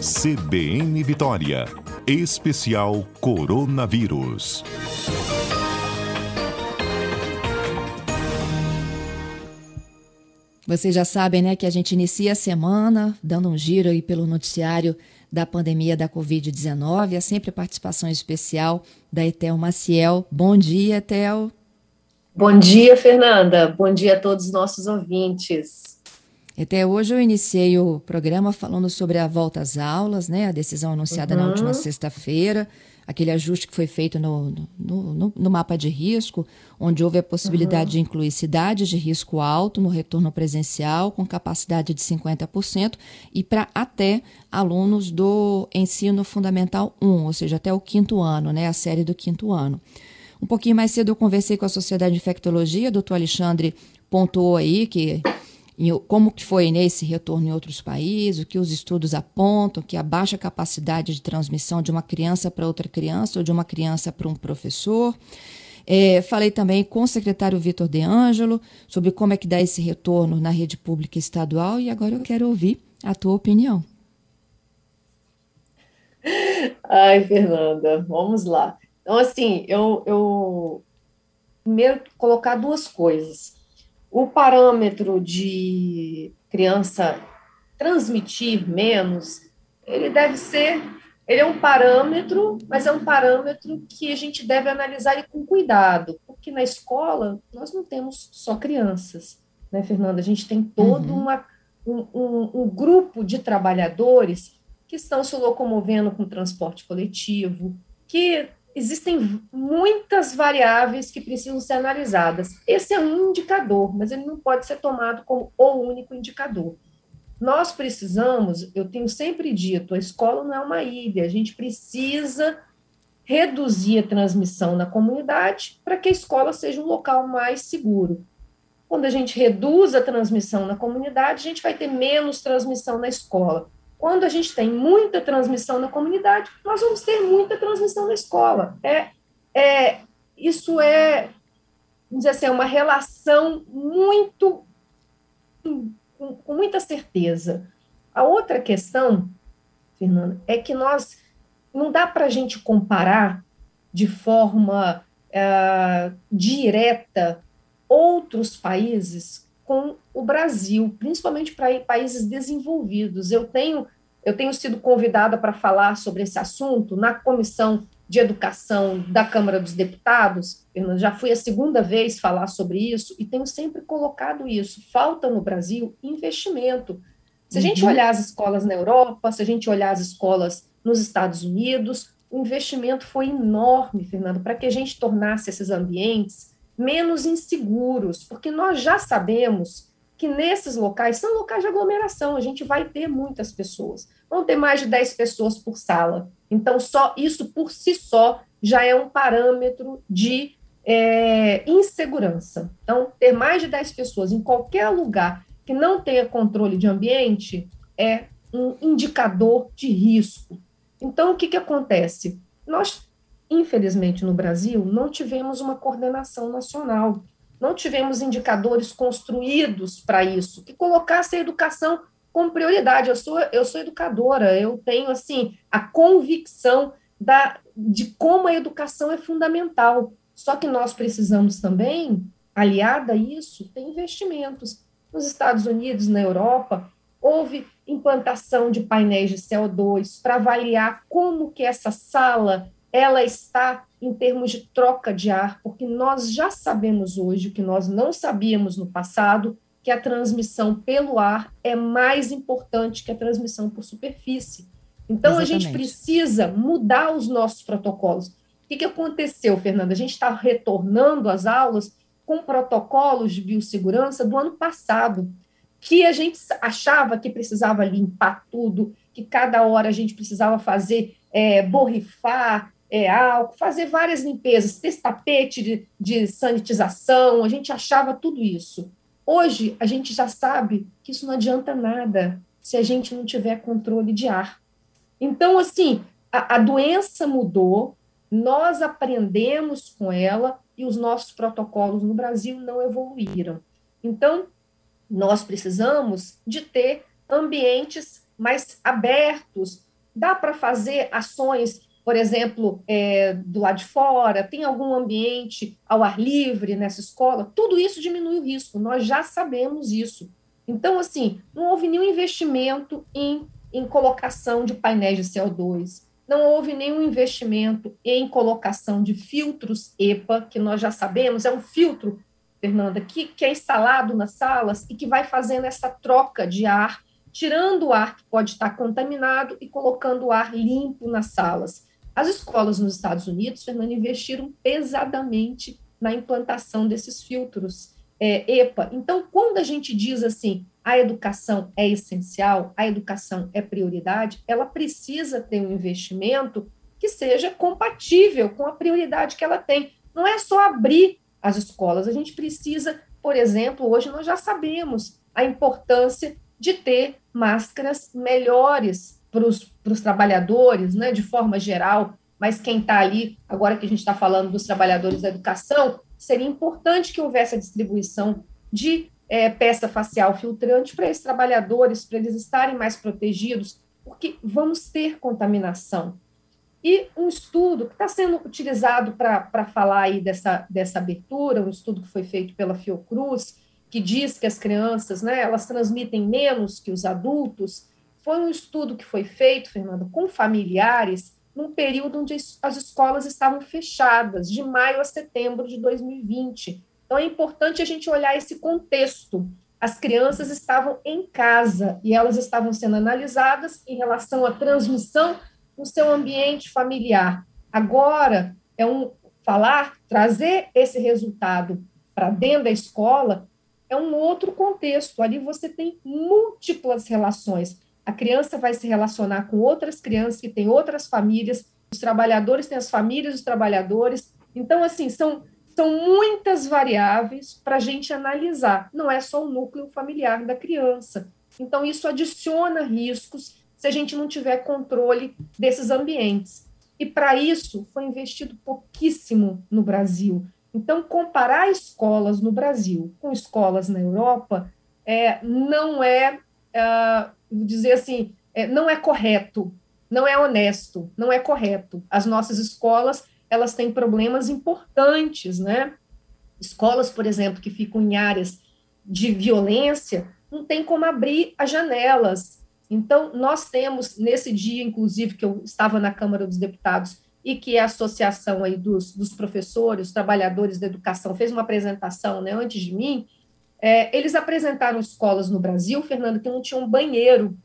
CBN Vitória. Especial Coronavírus. Vocês já sabem, né, que a gente inicia a semana dando um giro aí pelo noticiário da pandemia da Covid-19. É sempre a participação especial da Etel Maciel. Bom dia, Etel. Bom dia, Fernanda. Bom dia a todos os nossos ouvintes. Até hoje eu iniciei o programa falando sobre a volta às aulas, né? A decisão anunciada uhum. na última sexta-feira, aquele ajuste que foi feito no, no, no, no, mapa de risco, onde houve a possibilidade uhum. de incluir cidades de risco alto no retorno presencial, com capacidade de 50%, e para até alunos do ensino fundamental 1, ou seja, até o quinto ano, né? A série do quinto ano. Um pouquinho mais cedo eu conversei com a Sociedade de Infectologia, doutor Alexandre pontuou aí que como que foi nesse retorno em outros países, o que os estudos apontam, que a baixa capacidade de transmissão de uma criança para outra criança ou de uma criança para um professor. É, falei também com o secretário Vitor De Angelo sobre como é que dá esse retorno na rede pública estadual e agora eu quero ouvir a tua opinião. Ai, Fernanda, vamos lá. Então, assim, eu, eu primeiro colocar duas coisas. O parâmetro de criança transmitir menos, ele deve ser, ele é um parâmetro, mas é um parâmetro que a gente deve analisar ele com cuidado, porque na escola nós não temos só crianças, né, Fernanda? A gente tem todo uhum. uma, um, um, um grupo de trabalhadores que estão se locomovendo com transporte coletivo, que existem muitas variáveis que precisam ser analisadas. Esse é um indicador, mas ele não pode ser tomado como o único indicador. Nós precisamos, eu tenho sempre dito, a escola não é uma ilha, a gente precisa reduzir a transmissão na comunidade para que a escola seja um local mais seguro. Quando a gente reduz a transmissão na comunidade, a gente vai ter menos transmissão na escola. Quando a gente tem muita transmissão na comunidade, nós vamos ter muita transmissão na escola. É, é, isso é, vamos dizer assim, é uma relação muito, com, com muita certeza. A outra questão, Fernanda, é que nós, não dá para a gente comparar de forma é, direta outros países com o Brasil, principalmente para países desenvolvidos. Eu tenho, eu tenho sido convidada para falar sobre esse assunto na Comissão de Educação da Câmara dos Deputados. Eu já fui a segunda vez falar sobre isso e tenho sempre colocado isso. Falta no Brasil investimento. Se a gente uhum. olhar as escolas na Europa, se a gente olhar as escolas nos Estados Unidos, o investimento foi enorme, Fernando, para que a gente tornasse esses ambientes menos inseguros, porque nós já sabemos que nesses locais são locais de aglomeração, a gente vai ter muitas pessoas. Vão ter mais de 10 pessoas por sala. Então, só isso por si só já é um parâmetro de é, insegurança. Então, ter mais de 10 pessoas em qualquer lugar que não tenha controle de ambiente é um indicador de risco. Então, o que, que acontece? Nós Infelizmente, no Brasil, não tivemos uma coordenação nacional, não tivemos indicadores construídos para isso, que colocasse a educação como prioridade. Eu sou, eu sou educadora, eu tenho assim a convicção da, de como a educação é fundamental. Só que nós precisamos também, aliada a isso, ter investimentos. Nos Estados Unidos, na Europa, houve implantação de painéis de CO2 para avaliar como que essa sala ela está em termos de troca de ar, porque nós já sabemos hoje o que nós não sabíamos no passado, que a transmissão pelo ar é mais importante que a transmissão por superfície. Então, Exatamente. a gente precisa mudar os nossos protocolos. O que, que aconteceu, Fernanda? A gente está retornando às aulas com protocolos de biossegurança do ano passado, que a gente achava que precisava limpar tudo, que cada hora a gente precisava fazer é, borrifar, é, álcool, fazer várias limpezas, ter tapete de, de sanitização, a gente achava tudo isso. Hoje, a gente já sabe que isso não adianta nada se a gente não tiver controle de ar. Então, assim, a, a doença mudou, nós aprendemos com ela e os nossos protocolos no Brasil não evoluíram. Então, nós precisamos de ter ambientes mais abertos, Dá para fazer ações, por exemplo, é, do lado de fora? Tem algum ambiente ao ar livre nessa escola? Tudo isso diminui o risco, nós já sabemos isso. Então, assim, não houve nenhum investimento em, em colocação de painéis de CO2, não houve nenhum investimento em colocação de filtros EPA, que nós já sabemos, é um filtro, Fernanda, que, que é instalado nas salas e que vai fazendo essa troca de ar, tirando o ar que pode estar contaminado e colocando o ar limpo nas salas. As escolas nos Estados Unidos, Fernanda, investiram pesadamente na implantação desses filtros é, EPA. Então, quando a gente diz assim, a educação é essencial, a educação é prioridade, ela precisa ter um investimento que seja compatível com a prioridade que ela tem. Não é só abrir as escolas, a gente precisa, por exemplo, hoje nós já sabemos a importância de ter máscaras melhores para os trabalhadores, né, de forma geral, mas quem está ali, agora que a gente está falando dos trabalhadores da educação, seria importante que houvesse a distribuição de é, peça facial filtrante para esses trabalhadores, para eles estarem mais protegidos, porque vamos ter contaminação. E um estudo que está sendo utilizado para falar aí dessa, dessa abertura, um estudo que foi feito pela Fiocruz, que diz que as crianças, né, elas transmitem menos que os adultos, foi um estudo que foi feito, Fernanda, com familiares num período onde as escolas estavam fechadas, de maio a setembro de 2020. Então, é importante a gente olhar esse contexto. As crianças estavam em casa e elas estavam sendo analisadas em relação à transmissão no seu ambiente familiar. Agora, é um falar, trazer esse resultado para dentro da escola é um outro contexto. Ali você tem múltiplas relações a criança vai se relacionar com outras crianças que têm outras famílias, os trabalhadores têm as famílias dos trabalhadores. Então, assim, são, são muitas variáveis para a gente analisar, não é só o núcleo familiar da criança. Então, isso adiciona riscos se a gente não tiver controle desses ambientes. E para isso foi investido pouquíssimo no Brasil. Então, comparar escolas no Brasil com escolas na Europa é, não é, é dizer assim, é, não é correto, não é honesto, não é correto. As nossas escolas, elas têm problemas importantes, né? Escolas, por exemplo, que ficam em áreas de violência, não tem como abrir as janelas. Então, nós temos, nesse dia, inclusive, que eu estava na Câmara dos Deputados e que a associação aí dos, dos professores, trabalhadores da educação, fez uma apresentação né, antes de mim, é, eles apresentaram escolas no Brasil, Fernando, que não tinham banheiro.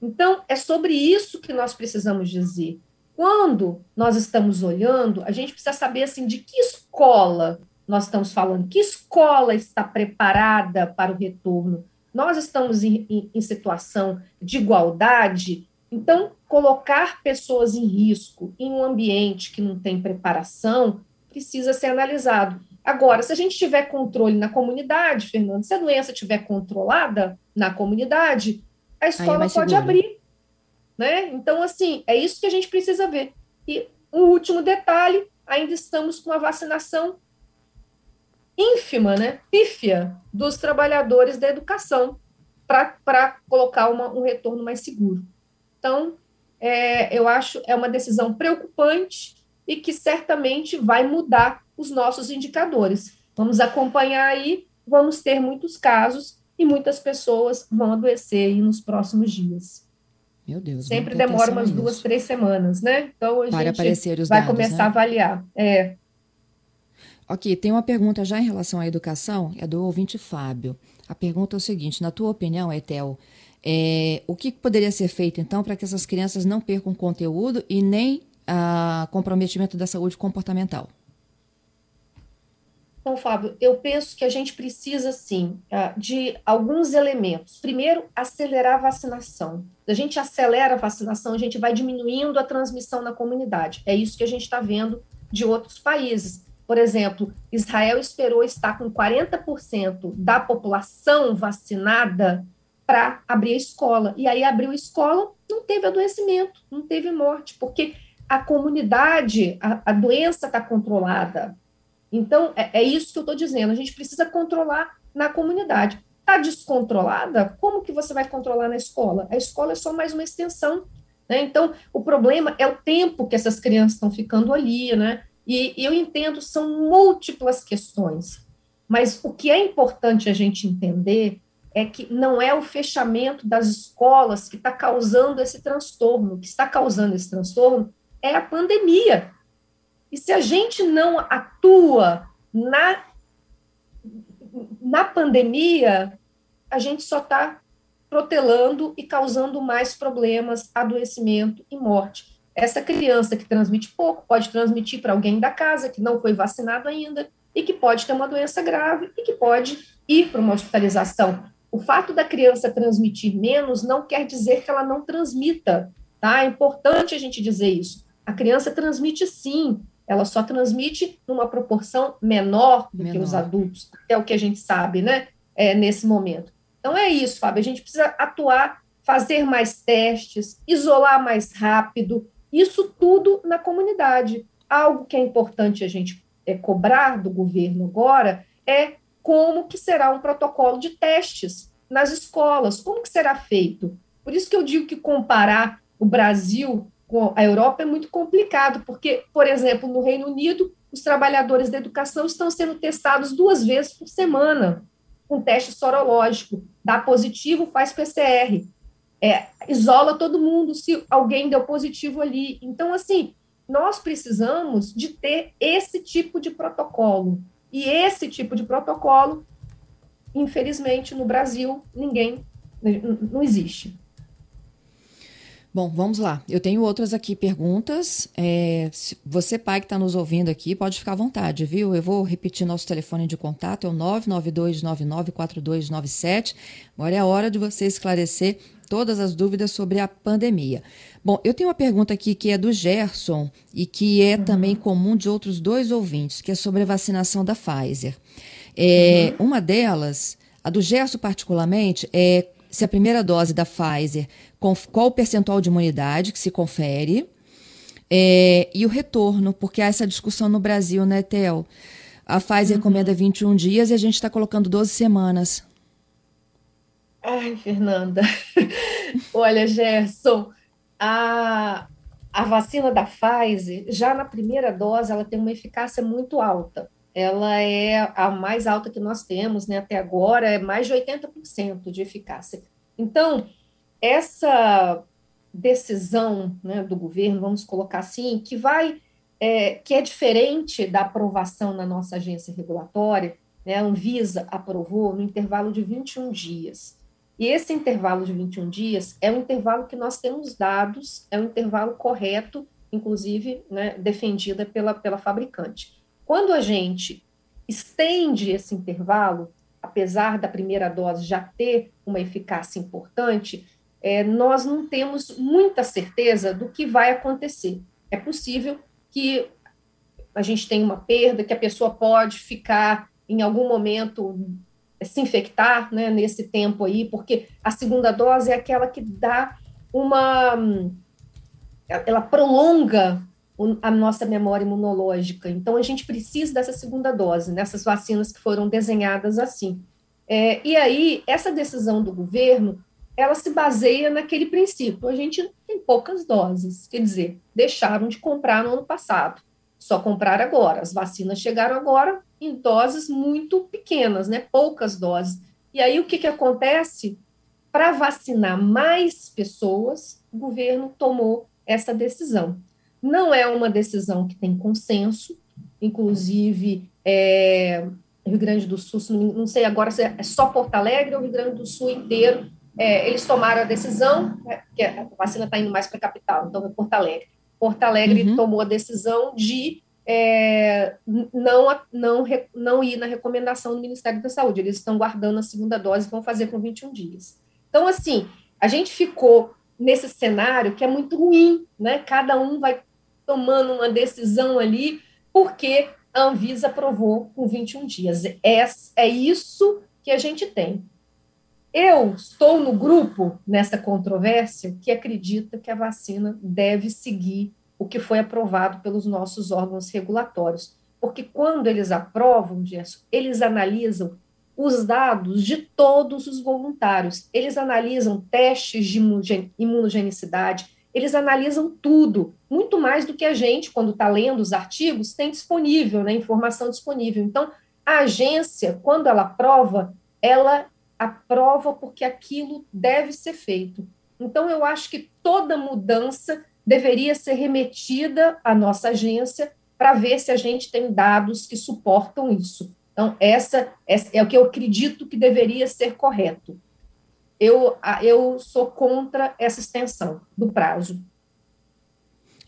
Então, é sobre isso que nós precisamos dizer. Quando nós estamos olhando, a gente precisa saber assim, de que escola nós estamos falando, que escola está preparada para o retorno. Nós estamos em, em, em situação de igualdade, então, colocar pessoas em risco em um ambiente que não tem preparação precisa ser analisado. Agora, se a gente tiver controle na comunidade, Fernando, se a doença estiver controlada na comunidade, a escola é pode abrir. Né? Então, assim, é isso que a gente precisa ver. E um último detalhe: ainda estamos com a vacinação ínfima, né, pífia, dos trabalhadores da educação para colocar uma, um retorno mais seguro. Então, é, eu acho é uma decisão preocupante e que certamente vai mudar os nossos indicadores. Vamos acompanhar aí, vamos ter muitos casos e muitas pessoas vão adoecer aí nos próximos dias. Meu Deus. Sempre demora umas duas, três semanas, né? Então a Para gente vai dados, começar né? a avaliar. É. Ok, tem uma pergunta já em relação à educação, é do ouvinte Fábio. A pergunta é o seguinte: na tua opinião, Etel, é, o que poderia ser feito então para que essas crianças não percam conteúdo e nem a comprometimento da saúde comportamental? Então, Fábio, eu penso que a gente precisa, sim, ah, de alguns elementos. Primeiro, acelerar a vacinação. A gente acelera a vacinação, a gente vai diminuindo a transmissão na comunidade. É isso que a gente está vendo de outros países. Por exemplo, Israel esperou estar com 40% da população vacinada para abrir a escola. E aí abriu a escola, não teve adoecimento, não teve morte, porque a comunidade, a, a doença está controlada. Então, é, é, isso que eu estou dizendo. A gente precisa controlar na comunidade. Está descontrolada? Como que você vai controlar na escola? A escola é só mais uma extensão Né? Então, o problema é o tempo que essas crianças estão ficando ali, né? E, eu entendo, são múltiplas questões, mas o que é importante a gente entender é que não é o fechamento das escolas que está causando esse transtorno. O que está causando esse transtorno é a pandemia. E se a gente não atua na, na pandemia, a gente só está protelando e causando mais problemas, adoecimento e morte. Essa criança que transmite pouco pode transmitir para alguém da casa que não foi vacinado ainda e que pode ter uma doença grave e que pode ir para uma hospitalização. O fato da criança transmitir menos não quer dizer que ela não transmita, tá? É importante a gente dizer isso. A criança transmite sim, ela só transmite numa proporção menor do menor. que os adultos, é o que a gente sabe, né? É, nesse momento. Então é isso, Fábio. A gente precisa atuar, fazer mais testes, isolar mais rápido, isso tudo na comunidade. Algo que é importante a gente é, cobrar do governo agora é como que será um protocolo de testes nas escolas, como que será feito. Por isso que eu digo que comparar o Brasil com a Europa é muito complicado, porque, por exemplo, no Reino Unido, os trabalhadores da educação estão sendo testados duas vezes por semana, com teste sorológico. Dá positivo, faz PCR. É, isola todo mundo se alguém deu positivo ali. Então, assim, nós precisamos de ter esse tipo de protocolo. E esse tipo de protocolo, infelizmente, no Brasil, ninguém, não existe. Bom, vamos lá. Eu tenho outras aqui perguntas. É, você, pai que está nos ouvindo aqui, pode ficar à vontade, viu? Eu vou repetir nosso telefone de contato, é o 992994297. Agora é a hora de você esclarecer todas as dúvidas sobre a pandemia. Bom, eu tenho uma pergunta aqui que é do Gerson e que é uhum. também comum de outros dois ouvintes, que é sobre a vacinação da Pfizer. É, uhum. Uma delas, a do Gerson particularmente, é se a primeira dose da Pfizer, qual o percentual de imunidade que se confere, é, e o retorno, porque há essa discussão no Brasil, né, Theo? A Pfizer uhum. recomenda 21 dias e a gente está colocando 12 semanas. Ai, Fernanda. Olha, Gerson, a, a vacina da Pfizer, já na primeira dose, ela tem uma eficácia muito alta. Ela é a mais alta que nós temos, né? Até agora, é mais de 80% de eficácia. Então, essa decisão né, do governo, vamos colocar assim, que vai, é, que é diferente da aprovação na nossa agência regulatória, né, a Anvisa aprovou no intervalo de 21 dias. E esse intervalo de 21 dias é um intervalo que nós temos dados, é um intervalo correto, inclusive né, defendida pela, pela fabricante. Quando a gente estende esse intervalo, apesar da primeira dose já ter uma eficácia importante, é, nós não temos muita certeza do que vai acontecer. É possível que a gente tenha uma perda, que a pessoa pode ficar em algum momento se infectar né, nesse tempo aí, porque a segunda dose é aquela que dá uma. Ela prolonga a nossa memória imunológica. Então, a gente precisa dessa segunda dose, nessas vacinas que foram desenhadas assim. É, e aí, essa decisão do governo, ela se baseia naquele princípio. A gente tem poucas doses, quer dizer, deixaram de comprar no ano passado, só comprar agora. As vacinas chegaram agora, em doses muito pequenas, né? Poucas doses. E aí o que, que acontece? Para vacinar mais pessoas, o governo tomou essa decisão. Não é uma decisão que tem consenso, inclusive é, Rio Grande do Sul, não sei agora se é só Porto Alegre ou Rio Grande do Sul inteiro, é, eles tomaram a decisão, né, que a vacina está indo mais para a capital, então é Porto Alegre. Porto Alegre uhum. tomou a decisão de é, não, não, não ir na recomendação do Ministério da Saúde. Eles estão guardando a segunda dose e vão fazer com 21 dias. Então, assim, a gente ficou nesse cenário que é muito ruim, né? Cada um vai tomando uma decisão ali, porque a Anvisa aprovou com 21 dias. É, é isso que a gente tem. Eu estou no grupo nessa controvérsia que acredita que a vacina deve seguir o que foi aprovado pelos nossos órgãos regulatórios. Porque quando eles aprovam, Gerson, eles analisam os dados de todos os voluntários, eles analisam testes de imunogenicidade, eles analisam tudo, muito mais do que a gente, quando está lendo os artigos, tem disponível, né, informação disponível. Então, a agência, quando ela aprova, ela aprova porque aquilo deve ser feito. Então, eu acho que toda mudança deveria ser remetida à nossa agência para ver se a gente tem dados que suportam isso. Então, essa, essa é o que eu acredito que deveria ser correto eu, eu sou contra essa extensão do prazo.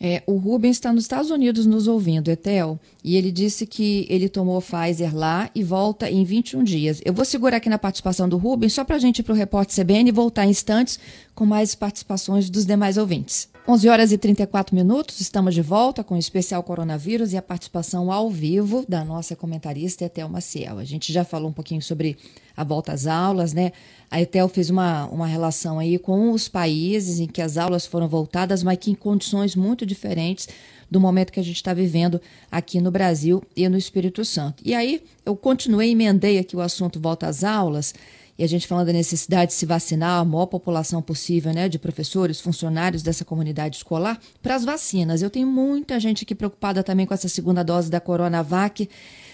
É, o Rubens está nos Estados Unidos nos ouvindo, Etel, e ele disse que ele tomou Pfizer lá e volta em 21 dias. Eu vou segurar aqui na participação do Rubens, só para a gente ir para o repórter CBN e voltar em instantes com mais participações dos demais ouvintes. 11 horas e 34 minutos, estamos de volta com o especial coronavírus e a participação ao vivo da nossa comentarista Etel Maciel. A gente já falou um pouquinho sobre a volta às aulas, né? A Etel fez uma, uma relação aí com os países em que as aulas foram voltadas, mas que em condições muito diferentes do momento que a gente está vivendo aqui no Brasil e no Espírito Santo. E aí eu continuei, emendei aqui o assunto volta às aulas e a gente falando da necessidade de se vacinar a maior população possível, né, de professores, funcionários dessa comunidade escolar, para as vacinas. Eu tenho muita gente aqui preocupada também com essa segunda dose da Coronavac,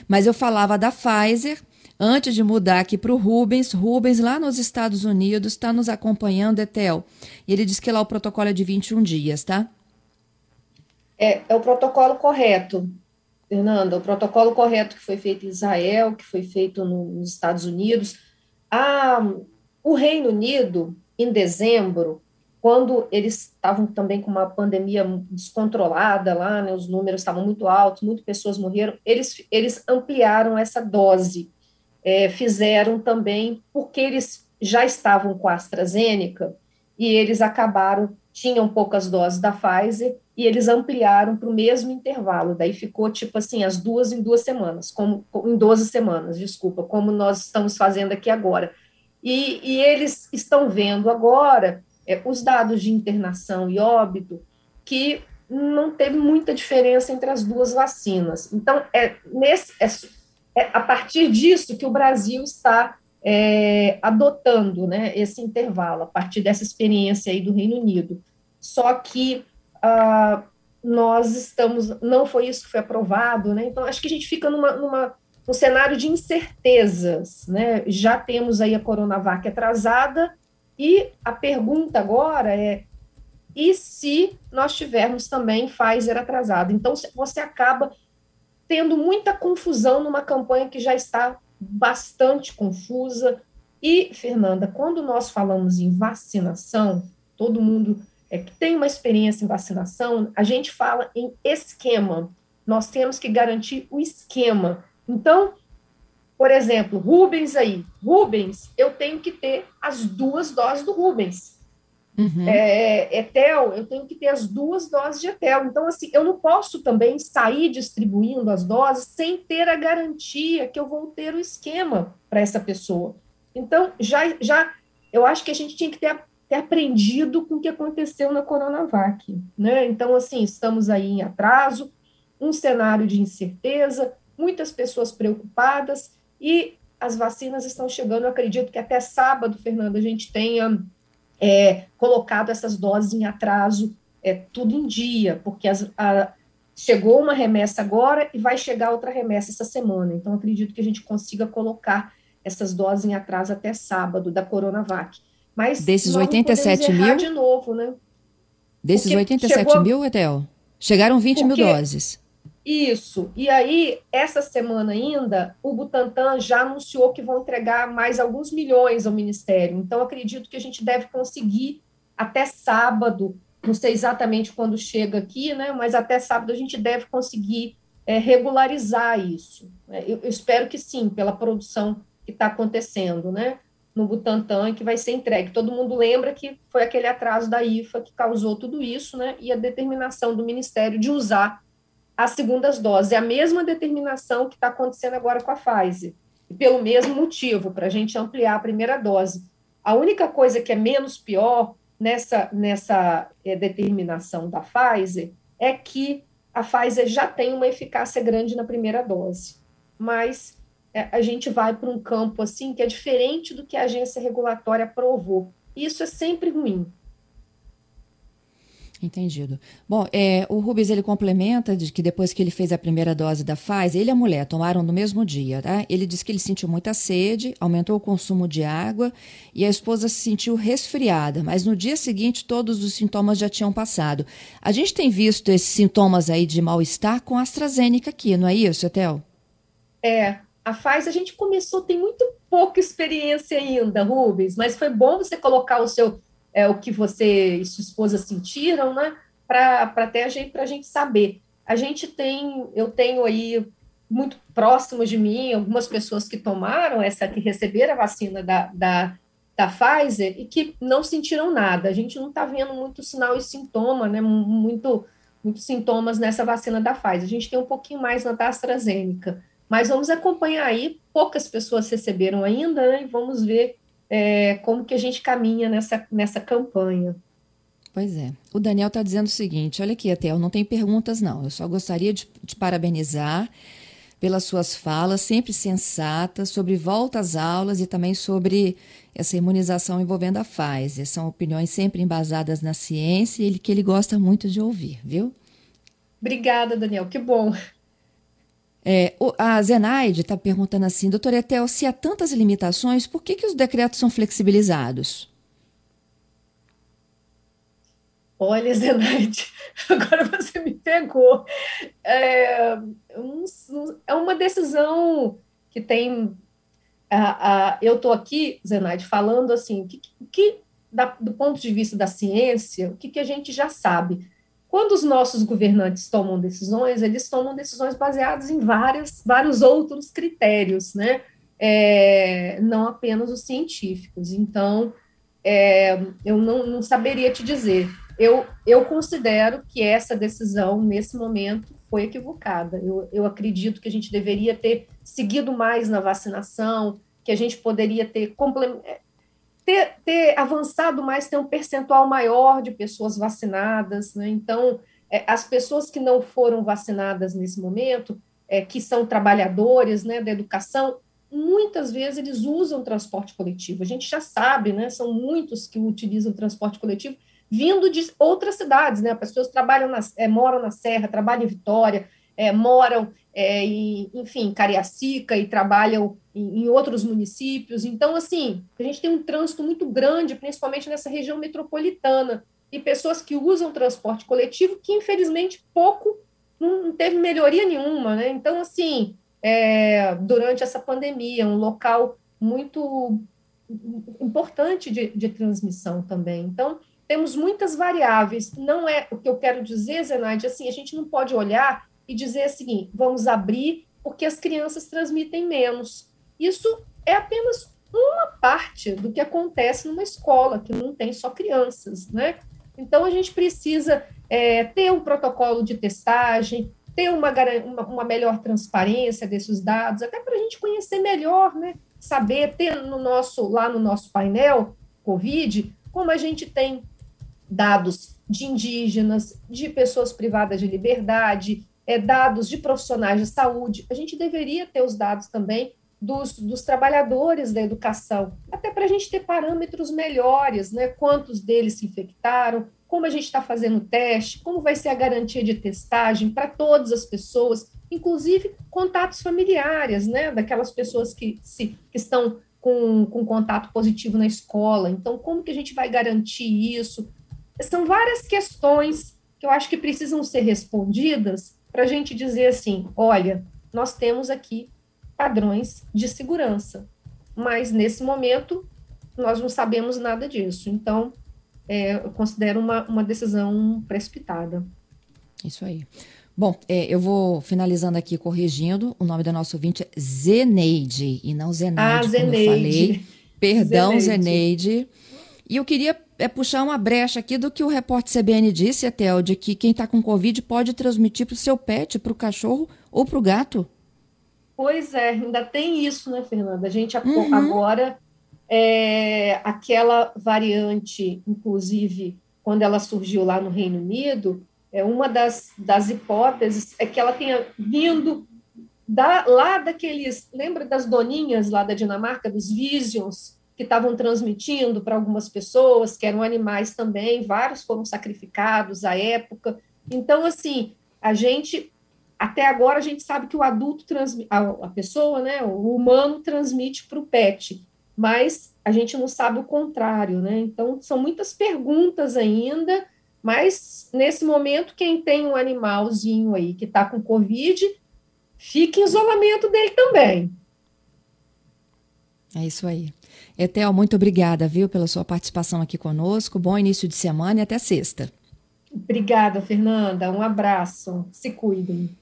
mas eu falava da Pfizer. Antes de mudar aqui para o Rubens, Rubens, lá nos Estados Unidos, está nos acompanhando, Etel. E ele diz que lá o protocolo é de 21 dias, tá? É, é o protocolo correto, Fernanda. O protocolo correto que foi feito em Israel, que foi feito no, nos Estados Unidos a, o Reino Unido, em dezembro, quando eles estavam também com uma pandemia descontrolada lá, né, os números estavam muito altos, muitas pessoas morreram, eles, eles ampliaram essa dose, é, fizeram também, porque eles já estavam com a AstraZeneca, e eles acabaram, tinham poucas doses da Pfizer, e eles ampliaram para o mesmo intervalo, daí ficou tipo assim, as duas em duas semanas, como em 12 semanas, desculpa, como nós estamos fazendo aqui agora. E, e eles estão vendo agora é, os dados de internação e óbito, que não teve muita diferença entre as duas vacinas. Então, é, nesse, é, é a partir disso que o Brasil está é, adotando né, esse intervalo, a partir dessa experiência aí do Reino Unido. Só que uh, nós estamos, não foi isso que foi aprovado, né? Então, acho que a gente fica numa, numa, num cenário de incertezas, né? Já temos aí a Coronavac atrasada, e a pergunta agora é: e se nós tivermos também Pfizer atrasado? Então, você acaba tendo muita confusão numa campanha que já está bastante confusa. E, Fernanda, quando nós falamos em vacinação, todo mundo é, que tem uma experiência em vacinação, a gente fala em esquema. Nós temos que garantir o esquema. Então, por exemplo, Rubens aí. Rubens, eu tenho que ter as duas doses do Rubens. Uhum. É, Etel, eu tenho que ter as duas doses de Etel. Então, assim, eu não posso também sair distribuindo as doses sem ter a garantia que eu vou ter o esquema para essa pessoa. Então, já, já, eu acho que a gente tinha que ter a ter aprendido com o que aconteceu na Coronavac, né? Então, assim, estamos aí em atraso, um cenário de incerteza, muitas pessoas preocupadas e as vacinas estão chegando. Eu acredito que até sábado, Fernando, a gente tenha é, colocado essas doses em atraso, é, tudo em dia, porque as, a, chegou uma remessa agora e vai chegar outra remessa essa semana. Então, acredito que a gente consiga colocar essas doses em atraso até sábado da Coronavac. Mas desses 87 mil. de novo, né? Desses Porque 87 chegou... mil, Etel? Chegaram 20 Porque... mil doses. Isso. E aí, essa semana ainda, o Butantan já anunciou que vão entregar mais alguns milhões ao Ministério. Então, acredito que a gente deve conseguir até sábado, não sei exatamente quando chega aqui, né? Mas até sábado a gente deve conseguir é, regularizar isso. Eu, eu espero que sim, pela produção que está acontecendo, né? No Butantan que vai ser entregue. Todo mundo lembra que foi aquele atraso da IFA que causou tudo isso, né? E a determinação do Ministério de usar as segundas doses. É a mesma determinação que está acontecendo agora com a Pfizer. E pelo mesmo motivo, para a gente ampliar a primeira dose. A única coisa que é menos pior nessa, nessa é, determinação da Pfizer é que a Pfizer já tem uma eficácia grande na primeira dose. Mas a gente vai para um campo assim que é diferente do que a agência regulatória aprovou. Isso é sempre ruim. Entendido. Bom, é, o Rubens ele complementa de que depois que ele fez a primeira dose da Pfizer, ele e a mulher tomaram no mesmo dia, tá? Ele disse que ele sentiu muita sede, aumentou o consumo de água e a esposa se sentiu resfriada, mas no dia seguinte todos os sintomas já tinham passado. A gente tem visto esses sintomas aí de mal-estar com a AstraZeneca aqui, não é isso, Etel? É, a Pfizer a gente começou, tem muito pouca experiência ainda, Rubens, mas foi bom você colocar o seu é, o que você e sua esposa sentiram, né? Para até a gente, a gente saber. A gente tem, eu tenho aí muito próximos de mim, algumas pessoas que tomaram essa, que receberam a vacina da, da, da Pfizer e que não sentiram nada. A gente não está vendo muito sinal e sintoma, né? Muito, muitos sintomas nessa vacina da Pfizer. A gente tem um pouquinho mais na AstraZeneca. Mas vamos acompanhar aí, poucas pessoas receberam ainda, né? E vamos ver é, como que a gente caminha nessa, nessa campanha. Pois é. O Daniel está dizendo o seguinte: olha aqui, Etel, não tem perguntas, não. Eu só gostaria de te parabenizar pelas suas falas, sempre sensatas, sobre volta às aulas e também sobre essa imunização envolvendo a Pfizer. São opiniões sempre embasadas na ciência e ele, que ele gosta muito de ouvir, viu? Obrigada, Daniel, que bom. É, a Zenaide está perguntando assim, doutor Etel, se há tantas limitações, por que, que os decretos são flexibilizados? Olha, Zenaide, agora você me pegou. É, um, é uma decisão que tem. A, a, eu estou aqui, Zenaide, falando assim, que, que da, do ponto de vista da ciência, o que, que a gente já sabe. Quando os nossos governantes tomam decisões, eles tomam decisões baseadas em várias, vários outros critérios, né? É, não apenas os científicos. Então, é, eu não, não, saberia te dizer. Eu, eu considero que essa decisão, nesse momento, foi equivocada. Eu, eu acredito que a gente deveria ter seguido mais na vacinação, que a gente poderia ter ter, ter avançado mais, ter um percentual maior de pessoas vacinadas, né? Então, é, as pessoas que não foram vacinadas nesse momento, é, que são trabalhadores né, da educação, muitas vezes eles usam transporte coletivo. A gente já sabe, né? São muitos que utilizam transporte coletivo vindo de outras cidades, né? As pessoas trabalham na, é, moram na Serra, trabalham em Vitória, é, moram é, em, enfim, Cariacica e trabalham em, em, outros municípios. Então, assim, a gente tem um trânsito muito grande, principalmente nessa região metropolitana, e pessoas que usam transporte coletivo que, infelizmente, pouco não teve melhoria nenhuma, né? Então, assim, é, durante essa pandemia, um local muito importante de, de transmissão também. Então, temos muitas variáveis. Não é o que eu quero dizer, Zenaide, assim, a gente não pode olhar e dizer assim, vamos abrir porque as crianças transmitem menos. Isso é apenas uma parte do que acontece numa escola, que não tem só crianças, né? Então, a gente precisa é, ter um protocolo de testagem, ter uma, uma, uma melhor transparência desses dados, até para a gente conhecer melhor, né? Saber, ter no nosso, lá no nosso painel Covid, como a gente tem dados de indígenas, de pessoas privadas de liberdade, é, dados de profissionais de saúde, a gente deveria ter os dados também dos, dos trabalhadores da educação, até para a gente ter parâmetros melhores, né? Quantos deles se infectaram, como a gente está fazendo o teste, como vai ser a garantia de testagem para todas as pessoas, inclusive contatos familiares, né? Daquelas pessoas que, se, que estão com, com contato positivo na escola. Então, como que a gente vai garantir isso? São várias questões que eu acho que precisam ser respondidas para a gente dizer assim: olha, nós temos aqui padrões de segurança, mas nesse momento nós não sabemos nada disso. Então, é, eu considero uma, uma decisão precipitada. Isso aí. Bom, é, eu vou finalizando aqui corrigindo. O nome da nossa ouvinte é Zeneide e não Zenaide, ah, como Zeneide. eu falei. Perdão, Zeneide. Zeneide. E eu queria é puxar uma brecha aqui do que o repórter CBN disse, Etel, de que quem está com Covid pode transmitir para o seu pet, para o cachorro ou para o gato. Pois é, ainda tem isso, né, Fernanda? A gente uhum. agora, é, aquela variante, inclusive, quando ela surgiu lá no Reino Unido, é uma das, das hipóteses é que ela tenha vindo da, lá daqueles, lembra das doninhas lá da Dinamarca, dos Visions, que estavam transmitindo para algumas pessoas, que eram animais também, vários foram sacrificados à época. Então, assim, a gente, até agora, a gente sabe que o adulto transmite, a, a pessoa, né, o humano transmite para o pet, mas a gente não sabe o contrário, né? Então, são muitas perguntas ainda, mas nesse momento, quem tem um animalzinho aí que está com Covid, fique em isolamento dele também. É isso aí. Etel, muito obrigada, viu, pela sua participação aqui conosco. Bom início de semana e até sexta. Obrigada, Fernanda. Um abraço. Se cuidem.